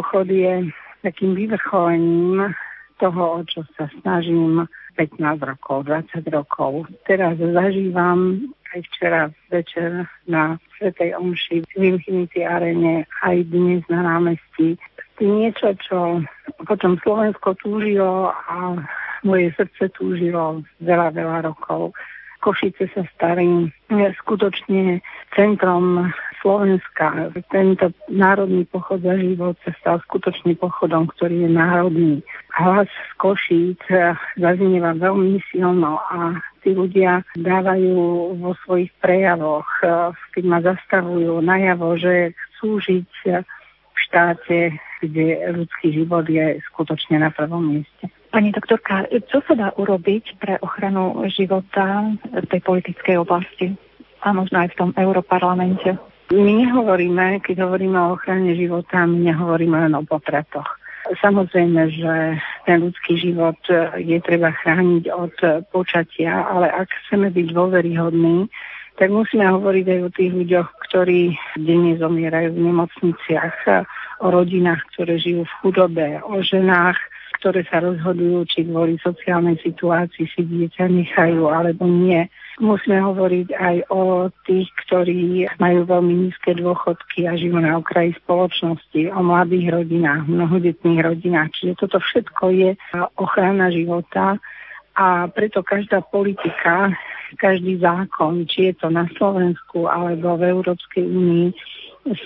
pochod je takým vyvrcholením toho, o čo sa snažím 15 rokov, 20 rokov. Teraz zažívam aj včera večer na Svetej Omši v Infinity Arene, aj dnes na námestí. Niečo, čo, po čom Slovensko túžilo a moje srdce túžilo veľa, veľa rokov. Košice sa stali skutočne centrom Slovenska. Tento národný pochod za život sa stal skutočne pochodom, ktorý je národný. Hlas z Košíc zaznieva veľmi silno a tí ľudia dávajú vo svojich prejavoch, keď ma zastavujú najavo, že chcú žiť v štáte, kde ľudský život je skutočne na prvom mieste. Pani doktorka, čo sa dá urobiť pre ochranu života v tej politickej oblasti a možno aj v tom Európarlamente? My nehovoríme, keď hovoríme o ochrane života, my nehovoríme len o potratoch. Samozrejme, že ten ľudský život je treba chrániť od počatia, ale ak chceme byť dôveryhodní, tak musíme hovoriť aj o tých ľuďoch, ktorí denne zomierajú v nemocniciach, o rodinách, ktoré žijú v chudobe, o ženách, ktoré sa rozhodujú, či kvôli sociálnej situácii si dieťa nechajú alebo nie. Musíme hovoriť aj o tých, ktorí majú veľmi nízke dôchodky a žijú na okraji spoločnosti, o mladých rodinách, mnohodetných rodinách. Čiže toto všetko je ochrana života a preto každá politika, každý zákon, či je to na Slovensku alebo v Európskej únii,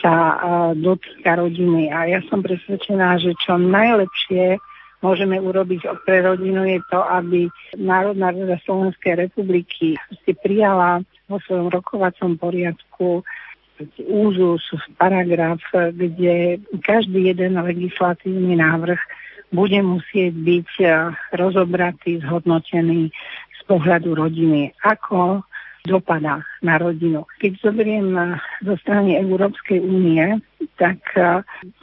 sa dotýka rodiny. A ja som presvedčená, že čo najlepšie môžeme urobiť pre rodinu je to, aby Národná rada Slovenskej republiky si prijala vo svojom rokovacom poriadku úzus, paragraf, kde každý jeden legislatívny návrh bude musieť byť rozobratý, zhodnotený z pohľadu rodiny. Ako dopadá na rodinu. Keď zoberiem zo strany Európskej únie, tak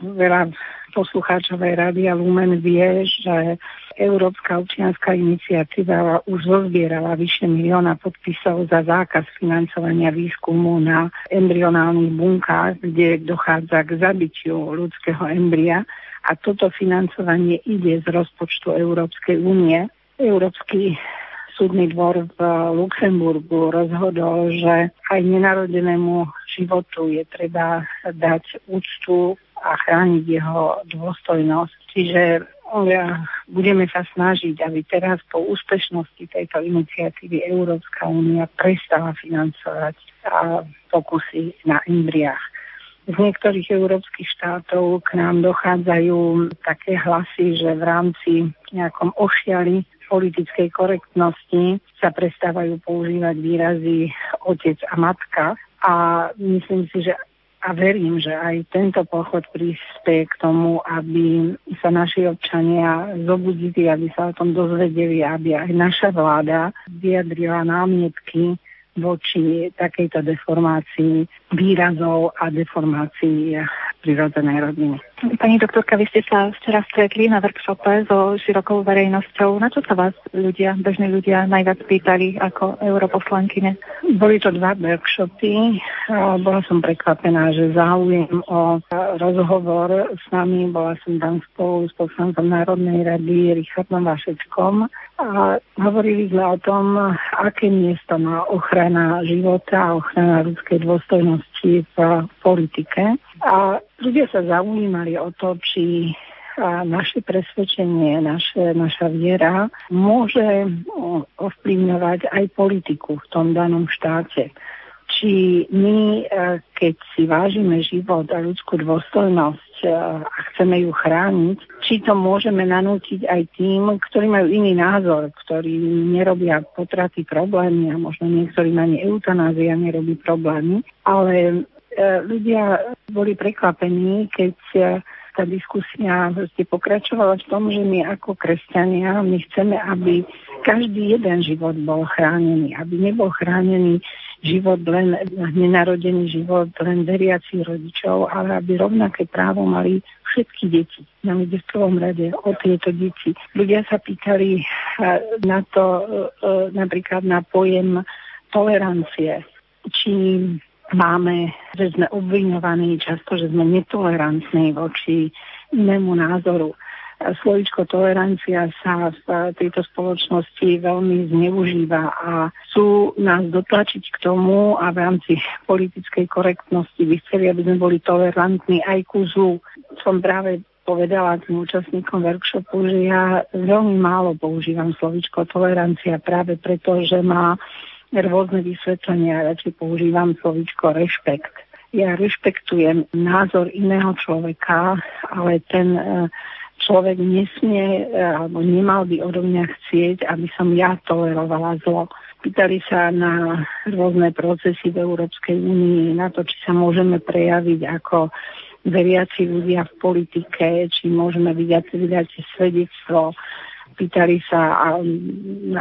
veľa poslucháčovej Rádia Lumen vie, že Európska občianská iniciatíva už zozbierala vyše milióna podpisov za zákaz financovania výskumu na embryonálnych bunkách, kde dochádza k zabitiu ľudského embria a toto financovanie ide z rozpočtu Európskej únie. Európsky súdny dvor v Luxemburgu rozhodol, že aj nenarodenému životu je treba dať úctu a chrániť jeho dôstojnosť. Čiže ja, budeme sa snažiť, aby teraz po úspešnosti tejto iniciatívy Európska únia prestala financovať a pokusy na embriách. Z niektorých európskych štátov k nám dochádzajú také hlasy, že v rámci nejakom ošiali politickej korektnosti sa prestávajú používať výrazy otec a matka. A myslím si, že a verím, že aj tento pochod prispie k tomu, aby sa naši občania zobudili, aby sa o tom dozvedeli, aby aj naša vláda vyjadrila námietky voči takejto deformácii výrazov a deformácii prirodzenej rodiny. Pani doktorka, vy ste sa včera stretli na workshope so širokou verejnosťou. Na čo sa vás ľudia, bežní ľudia najviac pýtali ako europoslankyne? Boli to dva workshopy. Bola som prekvapená, že záujem o rozhovor s nami. Bola som tam spolu s poslancom Národnej rady Richardom Vašečkom a hovorili sme o tom, aké miesto má ochrana života a ochrana ľudskej dôstojnosti v politike. A ľudia sa zaujímali o to, či naše presvedčenie, naše, naša viera môže ovplyvňovať aj politiku v tom danom štáte. Či my, keď si vážime život a ľudskú dôstojnosť a chceme ju chrániť, či to môžeme nanútiť aj tým, ktorí majú iný názor, ktorí nerobia potraty problémy a možno niektorým ani eutanázia nerobí problémy, ale E, ľudia boli prekvapení, keď e, tá diskusia vlastne pokračovala v tom, že my ako kresťania, my chceme, aby každý jeden život bol chránený, aby nebol chránený život len, nenarodený život len veriacich rodičov, ale aby rovnaké právo mali všetky deti. Nám ide v prvom rade o tieto deti. Ľudia sa pýtali e, na to, napríklad na pojem tolerancie, či máme, že sme obviňovaní často, že sme netolerantní voči inému názoru. Slovičko tolerancia sa v tejto spoločnosti veľmi zneužíva a chcú nás dotlačiť k tomu a v rámci politickej korektnosti by chceli, aby sme boli tolerantní aj ku zlu. Som práve povedala tým účastníkom workshopu, že ja veľmi málo používam slovičko tolerancia práve preto, že má rôzne vysvetlenia, radšej používam slovičko rešpekt ja rešpektujem názor iného človeka, ale ten e, človek nesmie e, alebo nemal by odo mňa chcieť, aby som ja tolerovala zlo. Pýtali sa na rôzne procesy v Európskej únii, na to, či sa môžeme prejaviť ako veriaci ľudia v politike, či môžeme vydať, vydať svedectvo. Pýtali sa,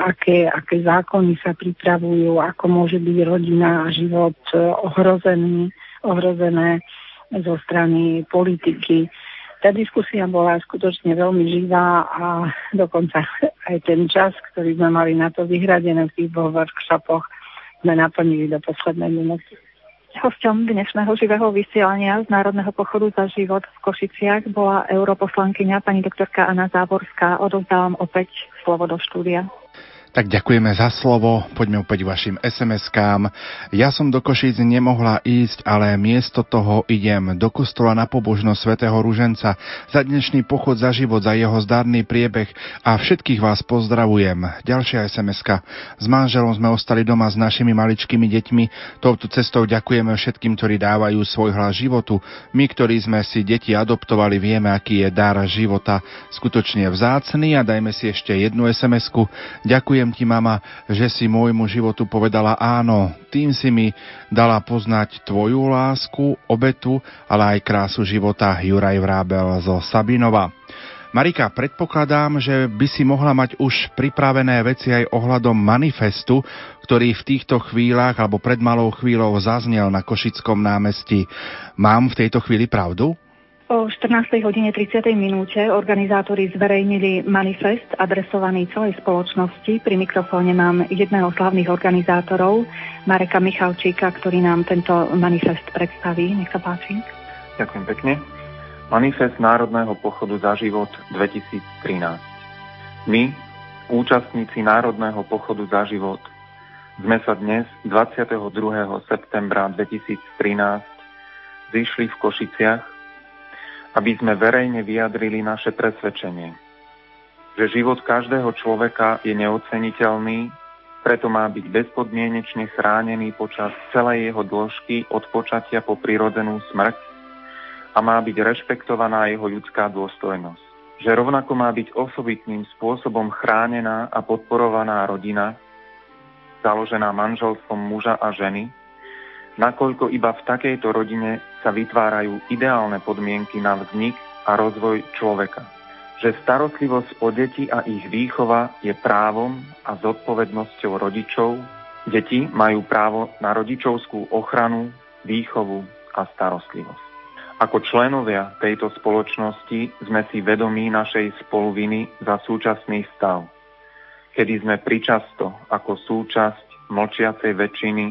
aké, aké zákony sa pripravujú, ako môže byť rodina a život e, ohrozený ohrozené zo strany politiky. Tá diskusia bola skutočne veľmi živá a dokonca aj ten čas, ktorý sme mali na to vyhradené v tých workshopoch, sme naplnili do poslednej minúty. Hosťom dnešného živého vysielania z Národného pochodu za život v Košiciach bola europoslankyňa pani doktorka Anna Záborská. Odovzdávam opäť slovo do štúdia. Tak ďakujeme za slovo, poďme opäť vašim SMS-kám. Ja som do Košíc nemohla ísť, ale miesto toho idem do kostola na pobožnosť svätého Ruženca za dnešný pochod za život, za jeho zdarný priebeh a všetkých vás pozdravujem. Ďalšia sms S manželom sme ostali doma s našimi maličkými deťmi. Touto cestou ďakujeme všetkým, ktorí dávajú svoj hlas životu. My, ktorí sme si deti adoptovali, vieme, aký je dar života skutočne vzácný a dajme si ešte jednu sms Ďakujem Ďakujem ti, mama, že si môjmu životu povedala áno. Tým si mi dala poznať tvoju lásku, obetu, ale aj krásu života Juraj Vrábel zo Sabinova. Marika, predpokladám, že by si mohla mať už pripravené veci aj ohľadom manifestu, ktorý v týchto chvíľach alebo pred malou chvíľou zaznel na Košickom námestí. Mám v tejto chvíli pravdu? O 14. hodine 30. minúte organizátori zverejnili manifest adresovaný celej spoločnosti. Pri mikrofóne mám jedného z hlavných organizátorov, Mareka Michalčíka, ktorý nám tento manifest predstaví. Nech sa páči. Ďakujem pekne. Manifest Národného pochodu za život 2013. My, účastníci Národného pochodu za život, sme sa dnes 22. septembra 2013 zišli v Košiciach aby sme verejne vyjadrili naše presvedčenie, že život každého človeka je neoceniteľný, preto má byť bezpodmienečne chránený počas celej jeho dĺžky od počatia po prirodzenú smrť a má byť rešpektovaná jeho ľudská dôstojnosť. Že rovnako má byť osobitným spôsobom chránená a podporovaná rodina, založená manželstvom muža a ženy, nakoľko iba v takejto rodine sa vytvárajú ideálne podmienky na vznik a rozvoj človeka. Že starostlivosť o deti a ich výchova je právom a zodpovednosťou rodičov. Deti majú právo na rodičovskú ochranu, výchovu a starostlivosť. Ako členovia tejto spoločnosti sme si vedomí našej spoluviny za súčasný stav, kedy sme pričasto ako súčasť mlčiacej väčšiny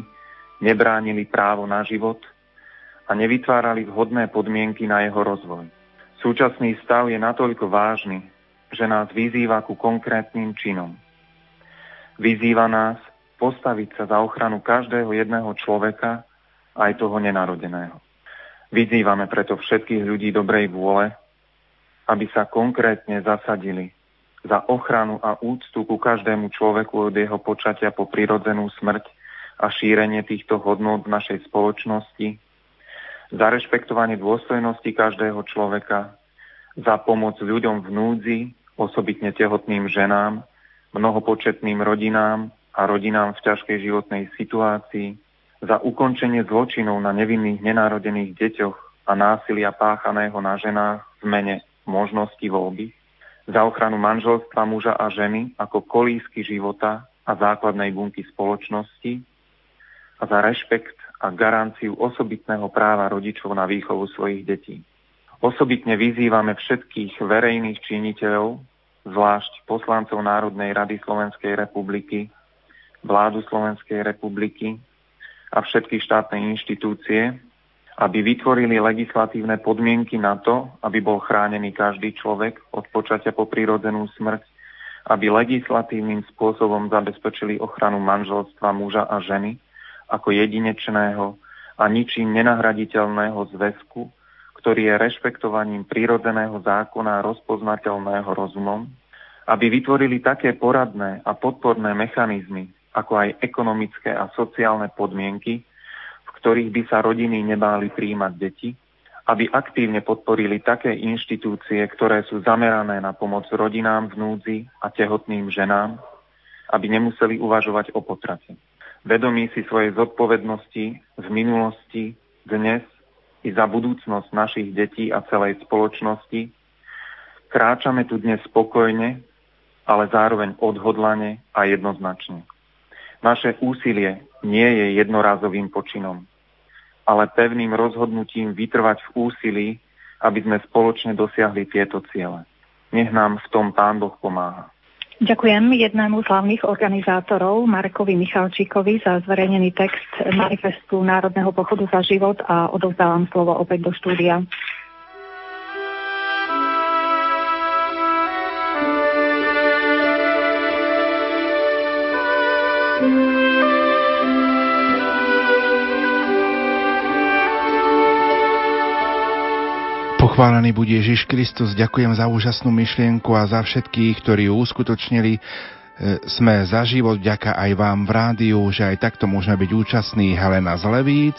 nebránili právo na život a nevytvárali vhodné podmienky na jeho rozvoj. Súčasný stav je natoľko vážny, že nás vyzýva ku konkrétnym činom. Vyzýva nás postaviť sa za ochranu každého jedného človeka, aj toho nenarodeného. Vyzývame preto všetkých ľudí dobrej vôle, aby sa konkrétne zasadili za ochranu a úctu ku každému človeku od jeho počatia po prirodzenú smrť a šírenie týchto hodnôt v našej spoločnosti, za rešpektovanie dôstojnosti každého človeka, za pomoc ľuďom v núdzi, osobitne tehotným ženám, mnohopočetným rodinám a rodinám v ťažkej životnej situácii, za ukončenie zločinov na nevinných nenarodených deťoch a násilia páchaného na ženách v mene možnosti voľby, za ochranu manželstva muža a ženy ako kolísky života a základnej bunky spoločnosti, a za rešpekt a garanciu osobitného práva rodičov na výchovu svojich detí. Osobitne vyzývame všetkých verejných činiteľov, zvlášť poslancov Národnej rady Slovenskej republiky, vládu Slovenskej republiky a všetky štátne inštitúcie, aby vytvorili legislatívne podmienky na to, aby bol chránený každý človek od počatia po prírodzenú smrť, aby legislatívnym spôsobom zabezpečili ochranu manželstva muža a ženy ako jedinečného a ničím nenahraditeľného zväzku, ktorý je rešpektovaním prírodzeného zákona rozpoznateľného rozumom, aby vytvorili také poradné a podporné mechanizmy, ako aj ekonomické a sociálne podmienky, v ktorých by sa rodiny nebáli príjmať deti, aby aktívne podporili také inštitúcie, ktoré sú zamerané na pomoc rodinám v núdzi a tehotným ženám, aby nemuseli uvažovať o potrate. Vedomí si svojej zodpovednosti v minulosti, dnes i za budúcnosť našich detí a celej spoločnosti, kráčame tu dnes spokojne, ale zároveň odhodlane a jednoznačne. Naše úsilie nie je jednorázovým počinom, ale pevným rozhodnutím vytrvať v úsilí, aby sme spoločne dosiahli tieto ciele. Nech nám v tom Pán Boh pomáha. Ďakujem jednému z hlavných organizátorov, Markovi Michalčíkovi, za zverejnený text manifestu Národného pochodu za život a odovzdávam slovo opäť do štúdia. Pochválený bude Ježiš Kristus, ďakujem za úžasnú myšlienku a za všetkých, ktorí ju uskutočnili. E, sme za život, ďaká aj vám v rádiu, že aj takto môžeme byť účastní. Helena Zlevíc,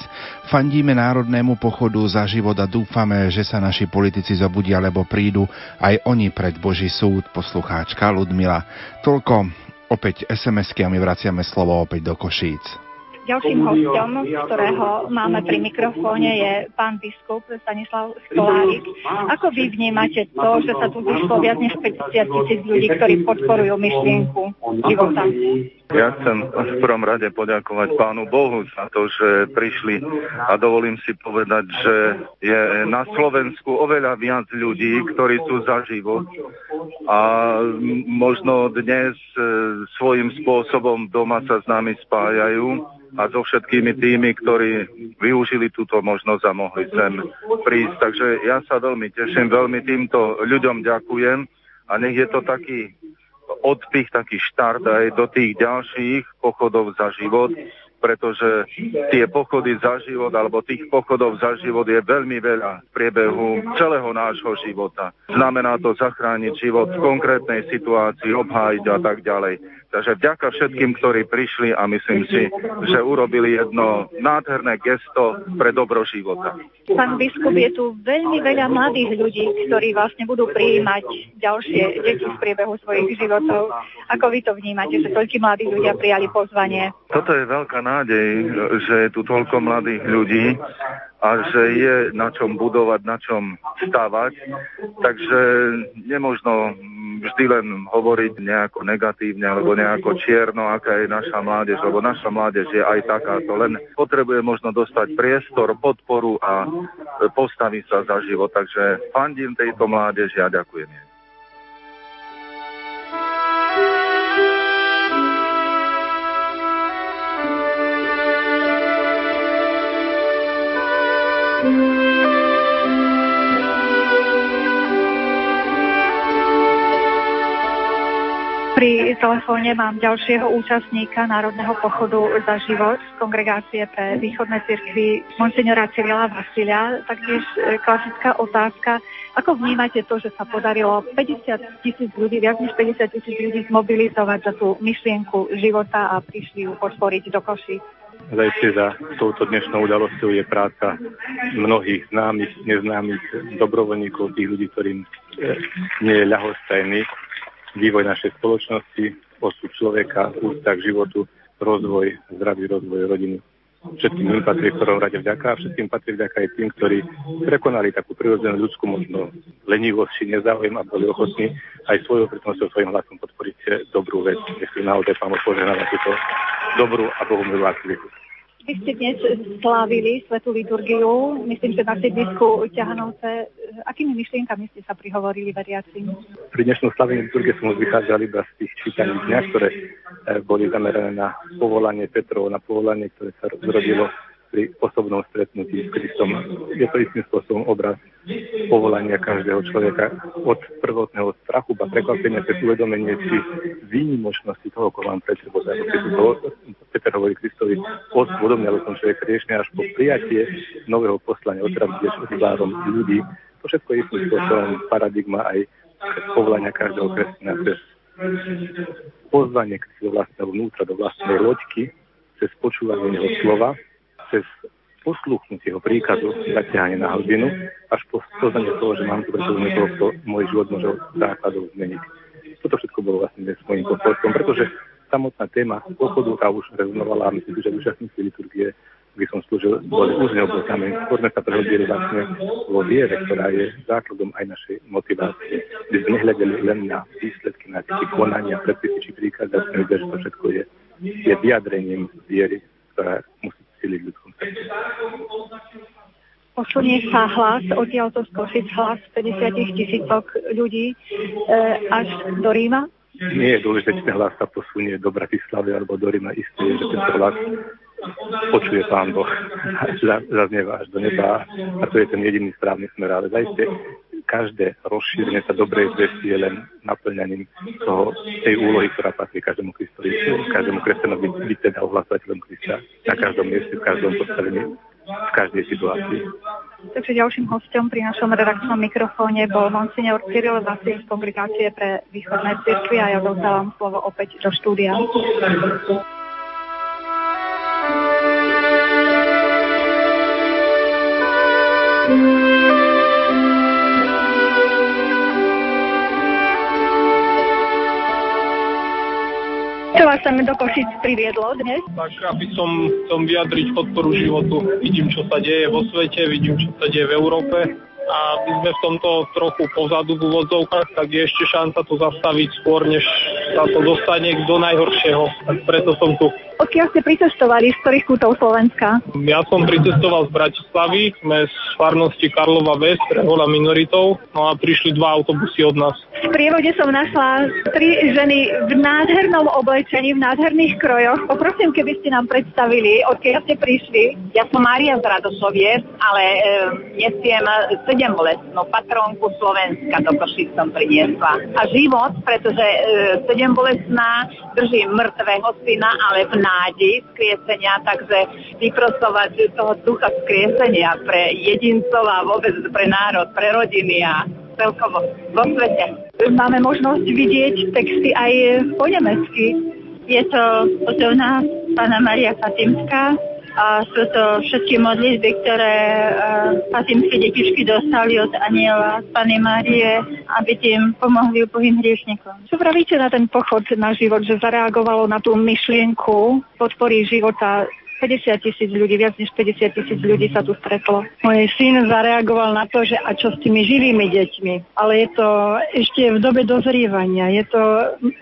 fandíme Národnému pochodu za život a dúfame, že sa naši politici zobudia, lebo prídu aj oni pred Boží súd, poslucháčka Ludmila. Toľko opäť SMS-ky a my vraciame slovo opäť do Košíc. Ďalším hostom, ktorého máme pri mikrofóne, je pán biskup Stanislav Stolárik. Ako vy vnímate to, že sa tu vyšlo viac než 50 tisíc ľudí, ktorí podporujú myšlienku života? Ja chcem v prvom rade poďakovať pánu Bohu za to, že prišli a dovolím si povedať, že je na Slovensku oveľa viac ľudí, ktorí sú za život a možno dnes e, svojím spôsobom doma sa s nami spájajú a so všetkými tými, ktorí využili túto možnosť a mohli sem prísť. Takže ja sa veľmi teším, veľmi týmto ľuďom ďakujem a nech je to taký odpich, taký štart aj do tých ďalších pochodov za život, pretože tie pochody za život alebo tých pochodov za život je veľmi veľa v priebehu celého nášho života. Znamená to zachrániť život v konkrétnej situácii, obhájiť a tak ďalej. Takže vďaka všetkým, ktorí prišli a myslím si, že urobili jedno nádherné gesto pre dobro života. Pán biskup, je tu veľmi veľa mladých ľudí, ktorí vlastne budú prijímať ďalšie deti v priebehu svojich životov. Ako vy to vnímate, že toľky mladí ľudia prijali pozvanie? Toto je veľká nádej, že je tu toľko mladých ľudí a že je na čom budovať, na čom stávať. Takže nemožno vždy len hovoriť nejako negatívne alebo nejako čierno, aká je naša mládež, lebo naša mládež je aj takáto, len potrebuje možno dostať priestor, podporu a postaviť sa za život. Takže fandím tejto mládeži a ďakujem jej. Telefóne mám ďalšieho účastníka Národného pochodu za život z kongregácie pre východné cirkvy Monsignora Cyrila Vasilia. Taktiež e, klasická otázka, ako vnímate to, že sa podarilo 50 tisíc ľudí, viac než 50 tisíc ľudí zmobilizovať za tú myšlienku života a prišli ju podporiť do koši? Zajte za touto dnešnou udalosťou je práca mnohých známych, neznámych dobrovoľníkov, tých ľudí, ktorým e, nie je ľahostajný vývoj našej spoločnosti, osud človeka, úcta k životu, rozvoj, zdravý rozvoj rodiny. Všetkým im patrí v prvom rade vďaka a všetkým patrí vďaka aj tým, ktorí prekonali takú prirodzenú ľudskú možno lenivosť či nezáujem a boli ochotní aj svojou prítomnosťou, svojim hlasom podporiť dobrú vec. Nech naozaj pán požehná na túto dobrú a bohumilú aktivitu. Vy ste dnes slávili svetú liturgiu, myslím, že na sídlisku ťahanovce. Akými myšlienkami ste sa prihovorili veriacim? Pri dnešnom slavení liturgie som vychádzal iba z tých čítaní dňa, ktoré eh, boli zamerané na povolanie Petrov, na povolanie, ktoré sa zrodilo pri osobnom stretnutí s Kristom. Je to istým spôsobom obraz povolania každého človeka od prvotného strachu, ba prekvapenia cez uvedomenie si výnimočnosti toho, ako vám prečo Boha. Peter hovorí Kristovi, od uvedomia som človek riešne až po prijatie nového poslania, odteraz budeš tvárom ľudí. To všetko je istým spôsobom paradigma aj povolania každého kresťana cez pozvanie k do vlastného vnútra, do vlastnej loďky, cez počúvanie jeho slova, cez posluchnutie jeho príkazu, zatiahanie na hlbinu, až po poznanie toho, že mám tu pretože toho, kto môj život môže od základov zmeniť. Toto všetko bolo vlastne môjim posolstvom, pretože samotná téma pochodu tá už rezonovala a myslím, že účastníci liturgie by som slúžil, boli už neoboznáme. Skôr sme sa prehodili vlastne vo viere, ktorá je základom aj našej motivácie. By sme nehľadeli len na výsledky, na tie konania, predpisy či príkazy, a sme že to všetko je, je vyjadrením viery, ktorá musí ľudskom srdci. Posunie sa hlas, odtiaľto z Košic hlas 50 tisícok ľudí e, až do Ríma? Nie je dôležité, či ten hlas sa posunie do Bratislavy alebo do Ríma. Isté je, že ten hlas počuje Pán Boh, zaznieva až do neba a to je ten jediný správny smer. Ale zajiste každé rozšírenie sa dobrej zvesti je len naplňaním toho, tej úlohy, ktorá patrí každému Kristovi, každému kresťanovi byť, teda ohlasovateľom Krista na každom mieste, v každom postavení, v každej situácii. Takže ďalším hostom pri našom redakčnom mikrofóne bol monsignor Cyril Vasil z Kongregácie pre východné cirkvi a ja dostávam slovo opäť do štúdia. Vás sem do Košic priviedlo dnes? Tak, aby som chcel vyjadriť podporu životu. Vidím, čo sa deje vo svete, vidím, čo sa deje v Európe a my sme v tomto trochu pozadu v úvodzovkách, tak je ešte šanca to zastaviť skôr, než sa to dostane do najhoršieho. Tak preto som tu. Odkiaľ ste pricestovali, z ktorých kútov Slovenska? Ja som pricestoval z Bratislavy, sme z farnosti Karlova Ves, rehola minoritov, no a prišli dva autobusy od nás. V prievode som našla tri ženy v nádhernom oblečení, v nádherných krojoch. Poprosím, keby ste nám predstavili, odkiaľ ste prišli. Ja som Mária z Radošoviec, ale e, nesiem sedem lesnú patronku Slovenska do Košic som priniesla. A život, pretože e, sedem bolestná drží mŕtvého syna, ale v nádeji skriesenia, takže vyprosovať toho ducha skriesenia pre jedincov a vôbec pre národ, pre rodiny a celkovo vo svete. Máme možnosť vidieť texty aj po nemecky. Je to otovná pána Maria Fatimská, a sú to všetky modlitby, ktoré uh, fatimské detičky dostali od aniela Pany Márie, aby tým pomohli upohým hriešnikom. Čo pravíte na ten pochod na život, že zareagovalo na tú myšlienku podpory života 50 tisíc ľudí, viac než 50 tisíc ľudí sa tu stretlo. Môj syn zareagoval na to, že a čo s tými živými deťmi. Ale je to ešte v dobe dozrievania, je to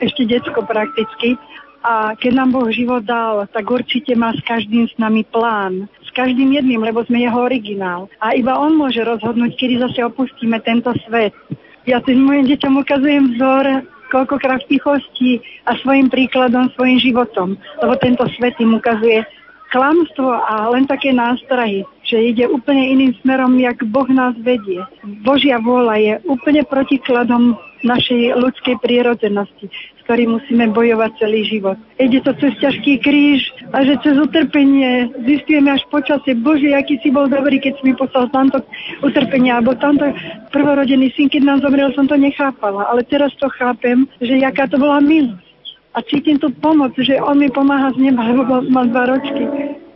ešte detsko prakticky a keď nám Boh život dal, tak určite má s každým s nami plán. S každým jedným, lebo sme jeho originál. A iba on môže rozhodnúť, kedy zase opustíme tento svet. Ja tým mojim deťom ukazujem vzor, koľkokrát v tichosti a svojim príkladom, svojim životom. Lebo tento svet im ukazuje klamstvo a len také nástrahy, že ide úplne iným smerom, jak Boh nás vedie. Božia vôľa je úplne protikladom našej ľudskej prírodzenosti ktorý musíme bojovať celý život. Ide to cez ťažký kríž a že cez utrpenie zistujeme až počasie, Bože, aký si bol dobrý, keď si mi poslal tamto utrpenie, alebo tamto prvorodený syn, keď nám zomrel, som to nechápala. Ale teraz to chápem, že jaká to bola milosť a cítim tú pomoc, že on mi pomáha z neba, lebo mal dva ročky.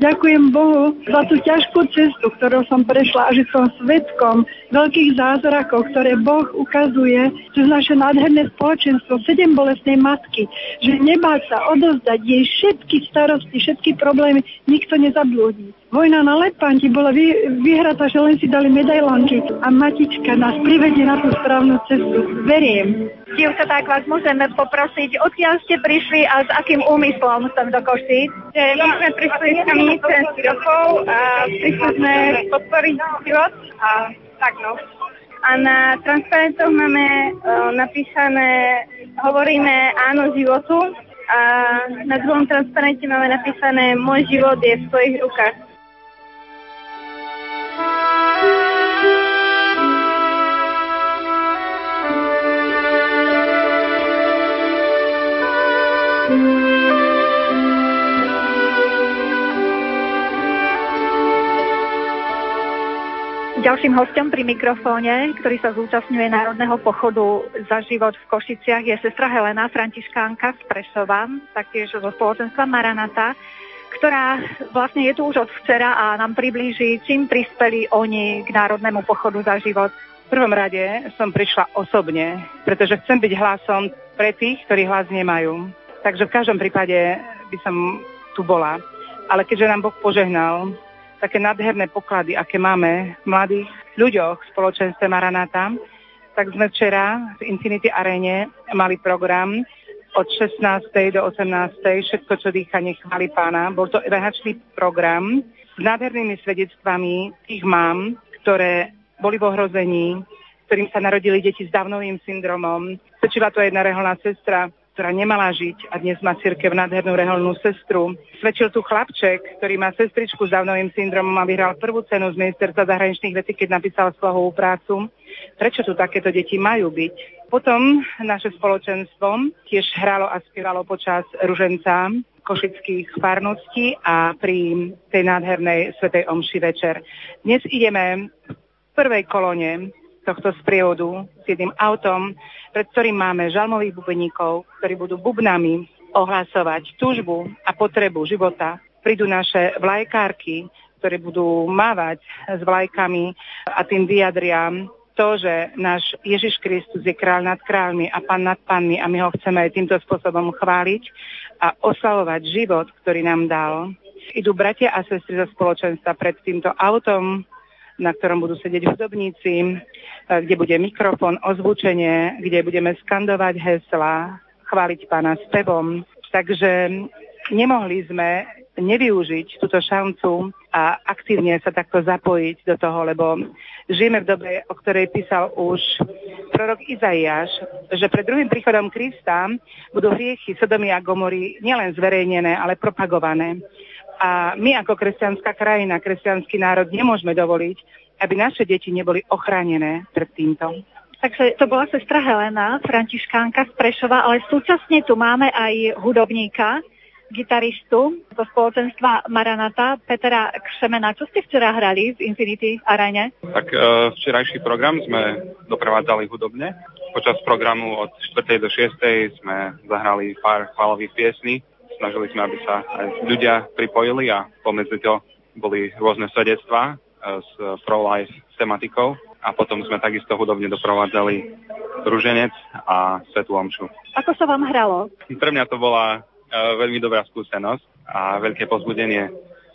Ďakujem Bohu za tú ťažkú cestu, ktorou som prešla a že som svetkom veľkých zázrakov, ktoré Boh ukazuje cez naše nádherné spoločenstvo sedem bolestnej matky, že nebá sa odozdať jej všetky starosti, všetky problémy, nikto nezablúdi. Vojna na Lepanti bola vy, vyhratá, že len si dali medailonky a matička nás privedie na tú správnu cestu. Verím. Dievčatá, ak vás môžeme poprosiť, odkiaľ ste prišli a s akým úmyslom sem do Košíc? My sme prišli z 36 rokov a prišli sme podporiť život a tak no. A na transparentoch máme uh, napísané, hovoríme áno životu a na druhom transparente máme napísané môj život je v svojich rukách. Ďalším hostom pri mikrofóne, ktorý sa zúčastňuje Národného pochodu za život v Košiciach, je sestra Helena Františkánka z Prešova, taktiež zo spoločenstva Maranata, ktorá vlastne je tu už od včera a nám priblíži, čím prispeli oni k Národnému pochodu za život. V prvom rade som prišla osobne, pretože chcem byť hlasom pre tých, ktorí hlas nemajú. Takže v každom prípade by som tu bola. Ale keďže nám Boh požehnal, také nádherné poklady, aké máme v mladých ľuďoch v spoločenstve Maranata, tak sme včera v Infinity Arene mali program od 16. do 18. Všetko, čo dýcha, nech chváli pána. Bol to evahačný program s nádhernými svedectvami tých mám, ktoré boli v ohrození, ktorým sa narodili deti s Downovým syndromom. Svedčila to jedna reholná sestra, ktorá nemala žiť a dnes má cirkev nádhernú reholnú sestru. Svedčil tu chlapček, ktorý má sestričku s Downovým syndromom a vyhral prvú cenu z ministerstva zahraničných vecí, keď napísal slohovú prácu. Prečo tu takéto deti majú byť? Potom naše spoločenstvo tiež hralo a spievalo počas ruženca košických farností a pri tej nádhernej Svetej Omši večer. Dnes ideme v prvej kolone tohto sprievodu s jedným autom pred ktorým máme žalmových bubeníkov, ktorí budú bubnami ohlasovať túžbu a potrebu života. Prídu naše vlajkárky, ktoré budú mávať s vlajkami a tým vyjadria to, že náš Ježiš Kristus je kráľ nad kráľmi a pán nad pánmi a my ho chceme aj týmto spôsobom chváliť a oslavovať život, ktorý nám dal. Idú bratia a sestry zo spoločenstva pred týmto autom, na ktorom budú sedieť hudobníci, e, kde bude mikrofón, ozvučenie, kde budeme skandovať hesla, chváliť pána spevom. Takže nemohli sme nevyužiť túto šancu a aktívne sa takto zapojiť do toho, lebo žijeme v dobe, o ktorej písal už prorok Izaiáš, že pred druhým príchodom Krista budú hriechy Sodomy a Gomory nielen zverejnené, ale propagované. A my ako kresťanská krajina, kresťanský národ nemôžeme dovoliť, aby naše deti neboli ochránené pred týmto. Takže to bola sestra Helena, františkánka z Prešova, ale súčasne tu máme aj hudobníka, gitaristu zo spoločenstva Maranata, Petra Kšemena. Čo ste včera hrali v Infinity Arene? Tak uh, včerajší program sme doprevádzali hudobne. Počas programu od 4. do 6. sme zahrali pár chválových piesní snažili sme, aby sa ľudia pripojili a pomedzi to boli rôzne svedectvá e, s pro-life tematikou a potom sme takisto hudobne doprovádzali Ruženec a Svetu Omšu. Ako sa vám hralo? Pre mňa to bola uh, veľmi dobrá skúsenosť a veľké pozbudenie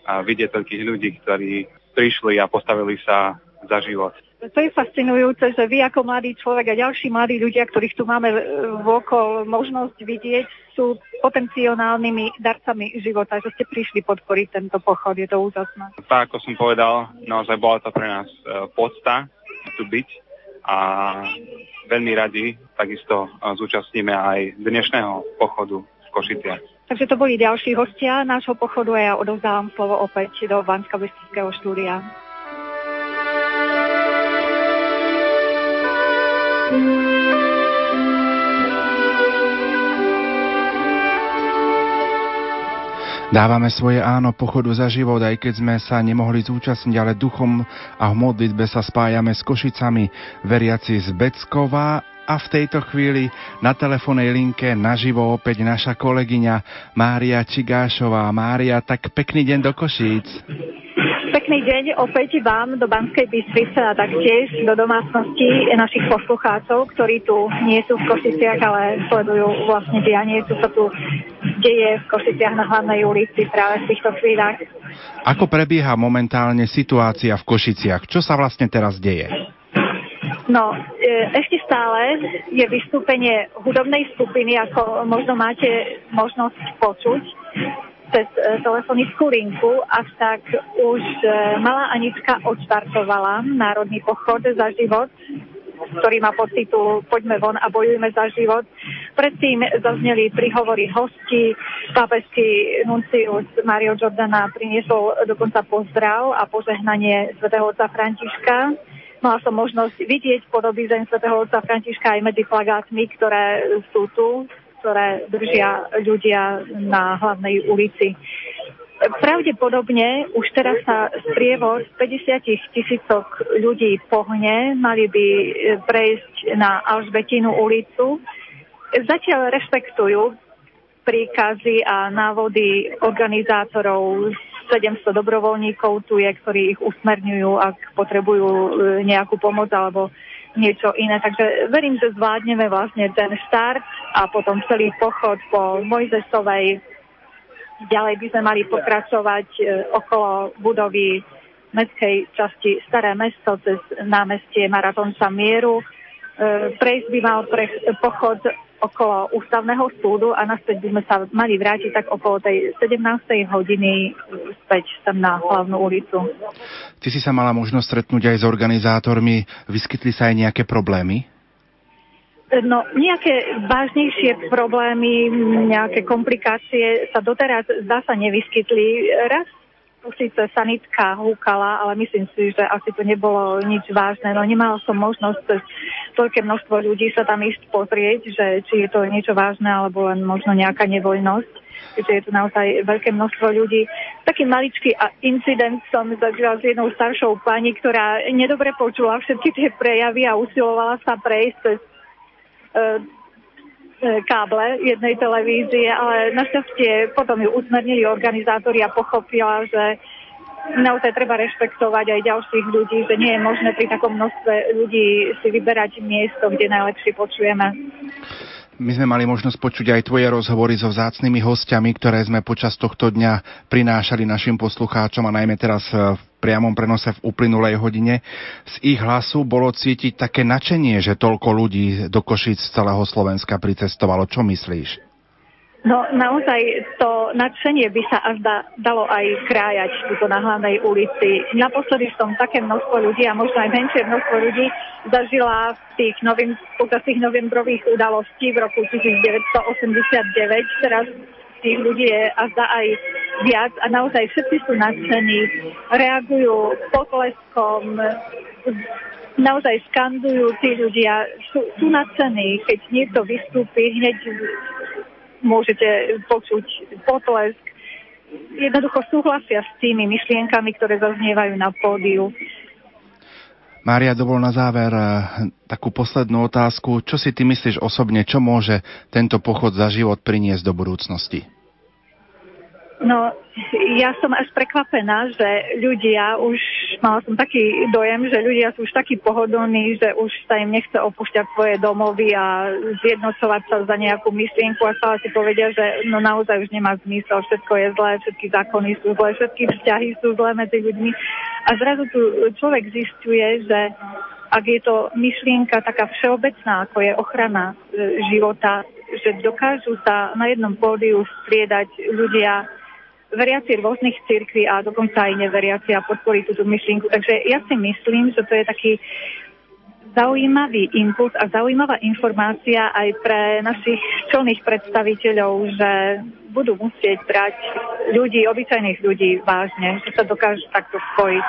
a vidieť toľkých ľudí, ktorí prišli a postavili sa za život. To je fascinujúce, že vy ako mladý človek a ďalší mladí ľudia, ktorých tu máme e, vokol možnosť vidieť, sú potenciálnymi darcami života, že ste prišli podporiť tento pochod. Je to úžasné. Tak, ako som povedal, naozaj bola to pre nás e, podsta tu byť a veľmi radi takisto e, zúčastníme aj dnešného pochodu v Košiciach. Takže to boli ďalší hostia nášho pochodu a ja odovzdávam slovo opäť do Banska štúdia. Dávame svoje áno pochodu za život, aj keď sme sa nemohli zúčastniť, ale duchom a v modlitbe sa spájame s Košicami, veriaci z Beckova a v tejto chvíli na telefónnej linke naživo opäť naša kolegyňa Mária Čigášová. Mária, tak pekný deň do Košíc. Pekný deň opäť vám do Banskej Bystrice a taktiež do domácnosti našich poslucháčov, ktorí tu nie sú v Košiciach, ale sledujú vlastne dianie, čo sa tu deje v Košiciach na hlavnej ulici práve v týchto chvíľach. Ako prebieha momentálne situácia v Košiciach? Čo sa vlastne teraz deje? No, e, ešte stále je vystúpenie hudobnej skupiny, ako možno máte možnosť počuť cez e, telefonickú linku, avšak už e, malá Anička odštartovala Národný pochod za život ktorý má podtitul Poďme von a bojujme za život. Predtým zazneli prihovory hostí. Pápežský nuncius Mario Giordana priniesol dokonca pozdrav a požehnanie svätého otca Františka. Mala som možnosť vidieť podoby zem svätého otca Františka aj medzi plagátmi, ktoré sú tu, ktoré držia ľudia na hlavnej ulici. Pravdepodobne už teraz sa sprievod 50 tisícok ľudí pohne, mali by e, prejsť na Alžbetinu ulicu. Zatiaľ rešpektujú príkazy a návody organizátorov 700 dobrovoľníkov tu je, ktorí ich usmerňujú, ak potrebujú e, nejakú pomoc alebo niečo iné. Takže verím, že zvládneme vlastne ten štart a potom celý pochod po Mojzesovej Ďalej by sme mali pokračovať e, okolo budovy mestskej časti Staré mesto cez námestie Maratonca Mieru. E, prejsť by mal pre, pochod okolo ústavného súdu a naspäť by sme sa mali vrátiť tak okolo tej 17. hodiny späť tam na hlavnú ulicu. Ty si sa mala možnosť stretnúť aj s organizátormi. Vyskytli sa aj nejaké problémy? No, nejaké vážnejšie problémy, nejaké komplikácie sa doteraz zdá sa nevyskytli. Raz tu síce sanitka húkala, ale myslím si, že asi to nebolo nič vážne. No nemala som možnosť toľké množstvo ľudí sa tam ísť pozrieť, že či je to niečo vážne alebo len možno nejaká nevoľnosť. Keďže je tu naozaj veľké množstvo ľudí. Taký maličký incident som zažila s jednou staršou pani, ktorá nedobre počula všetky tie prejavy a usilovala sa prejsť cez E, e, káble jednej televízie, ale našťastie potom ju usmernili organizátori a pochopila, že naozaj treba rešpektovať aj ďalších ľudí, že nie je možné pri takom množstve ľudí si vyberať miesto, kde najlepšie počujeme. My sme mali možnosť počuť aj tvoje rozhovory so vzácnymi hostiami, ktoré sme počas tohto dňa prinášali našim poslucháčom a najmä teraz v priamom prenose v uplynulej hodine. Z ich hlasu bolo cítiť také načenie, že toľko ľudí do Košic z celého Slovenska pricestovalo. Čo myslíš? No naozaj to nadšenie by sa až da, dalo aj krájať tuto na hlavnej ulici. Naposledy som také množstvo ľudí a možno aj menšie množstvo ľudí zažila v tých, novým, počas tých novembrových udalostí v roku 1989. Teraz tých ľudí je a za aj viac a naozaj všetci sú nadšení, reagujú potleskom, naozaj skandujú tí ľudia, sú, sú nadšení, keď niekto vystúpi, hneď môžete počuť potlesk. Jednoducho súhlasia s tými myšlienkami, ktoré zaznievajú na pódiu. Mária, dovol na záver eh, takú poslednú otázku. Čo si ty myslíš osobne, čo môže tento pochod za život priniesť do budúcnosti? No, ja som až prekvapená, že ľudia už, mala som taký dojem, že ľudia sú už takí pohodlní, že už sa im nechce opúšťať svoje domovy a zjednocovať sa za nejakú myšlienku a stále si povedia, že no naozaj už nemá zmysel, všetko je zlé, všetky zákony sú zlé, všetky vzťahy sú zlé medzi ľuďmi. A zrazu tu človek zistuje, že ak je to myšlienka taká všeobecná, ako je ochrana e, života, že dokážu sa na jednom pódiu striedať ľudia veriaci rôznych cirkví a dokonca aj neveriaci a podporí túto myšlienku. Takže ja si myslím, že to je taký zaujímavý impuls a zaujímavá informácia aj pre našich čelných predstaviteľov, že budú musieť brať ľudí, obyčajných ľudí vážne, že sa dokážu takto spojiť.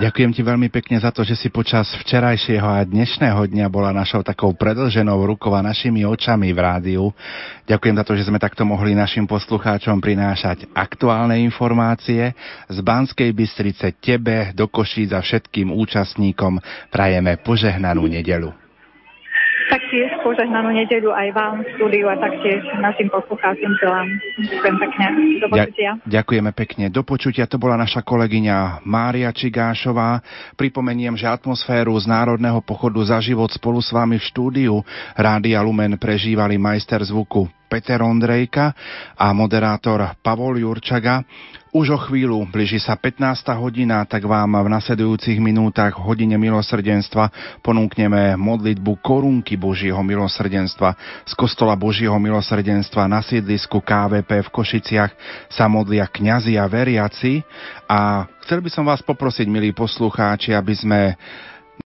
Ďakujem ti veľmi pekne za to, že si počas včerajšieho a dnešného dňa bola našou takou predlženou rukou a našimi očami v rádiu. Ďakujem za to, že sme takto mohli našim poslucháčom prinášať aktuálne informácie. Z Banskej Bystrice tebe, do Košíc a všetkým účastníkom prajeme požehnanú nedelu taktiež požehnanú nedeľu aj vám v štúdiu a taktiež našim poslucháčom želám. Ďakujem pekne. Do počutia. Ďakujeme pekne. Do počutia to bola naša kolegyňa Mária Čigášová. Pripomeniem, že atmosféru z Národného pochodu za život spolu s vami v štúdiu Rádia Lumen prežívali majster zvuku Peter Ondrejka a moderátor Pavol Jurčaga. Už o chvíľu, blíži sa 15. hodina, tak vám v nasledujúcich minútach hodine milosrdenstva ponúkneme modlitbu korunky Božieho milosrdenstva. Z kostola Božieho milosrdenstva na sídlisku KVP v Košiciach sa modlia kňazi a veriaci a chcel by som vás poprosiť, milí poslucháči, aby sme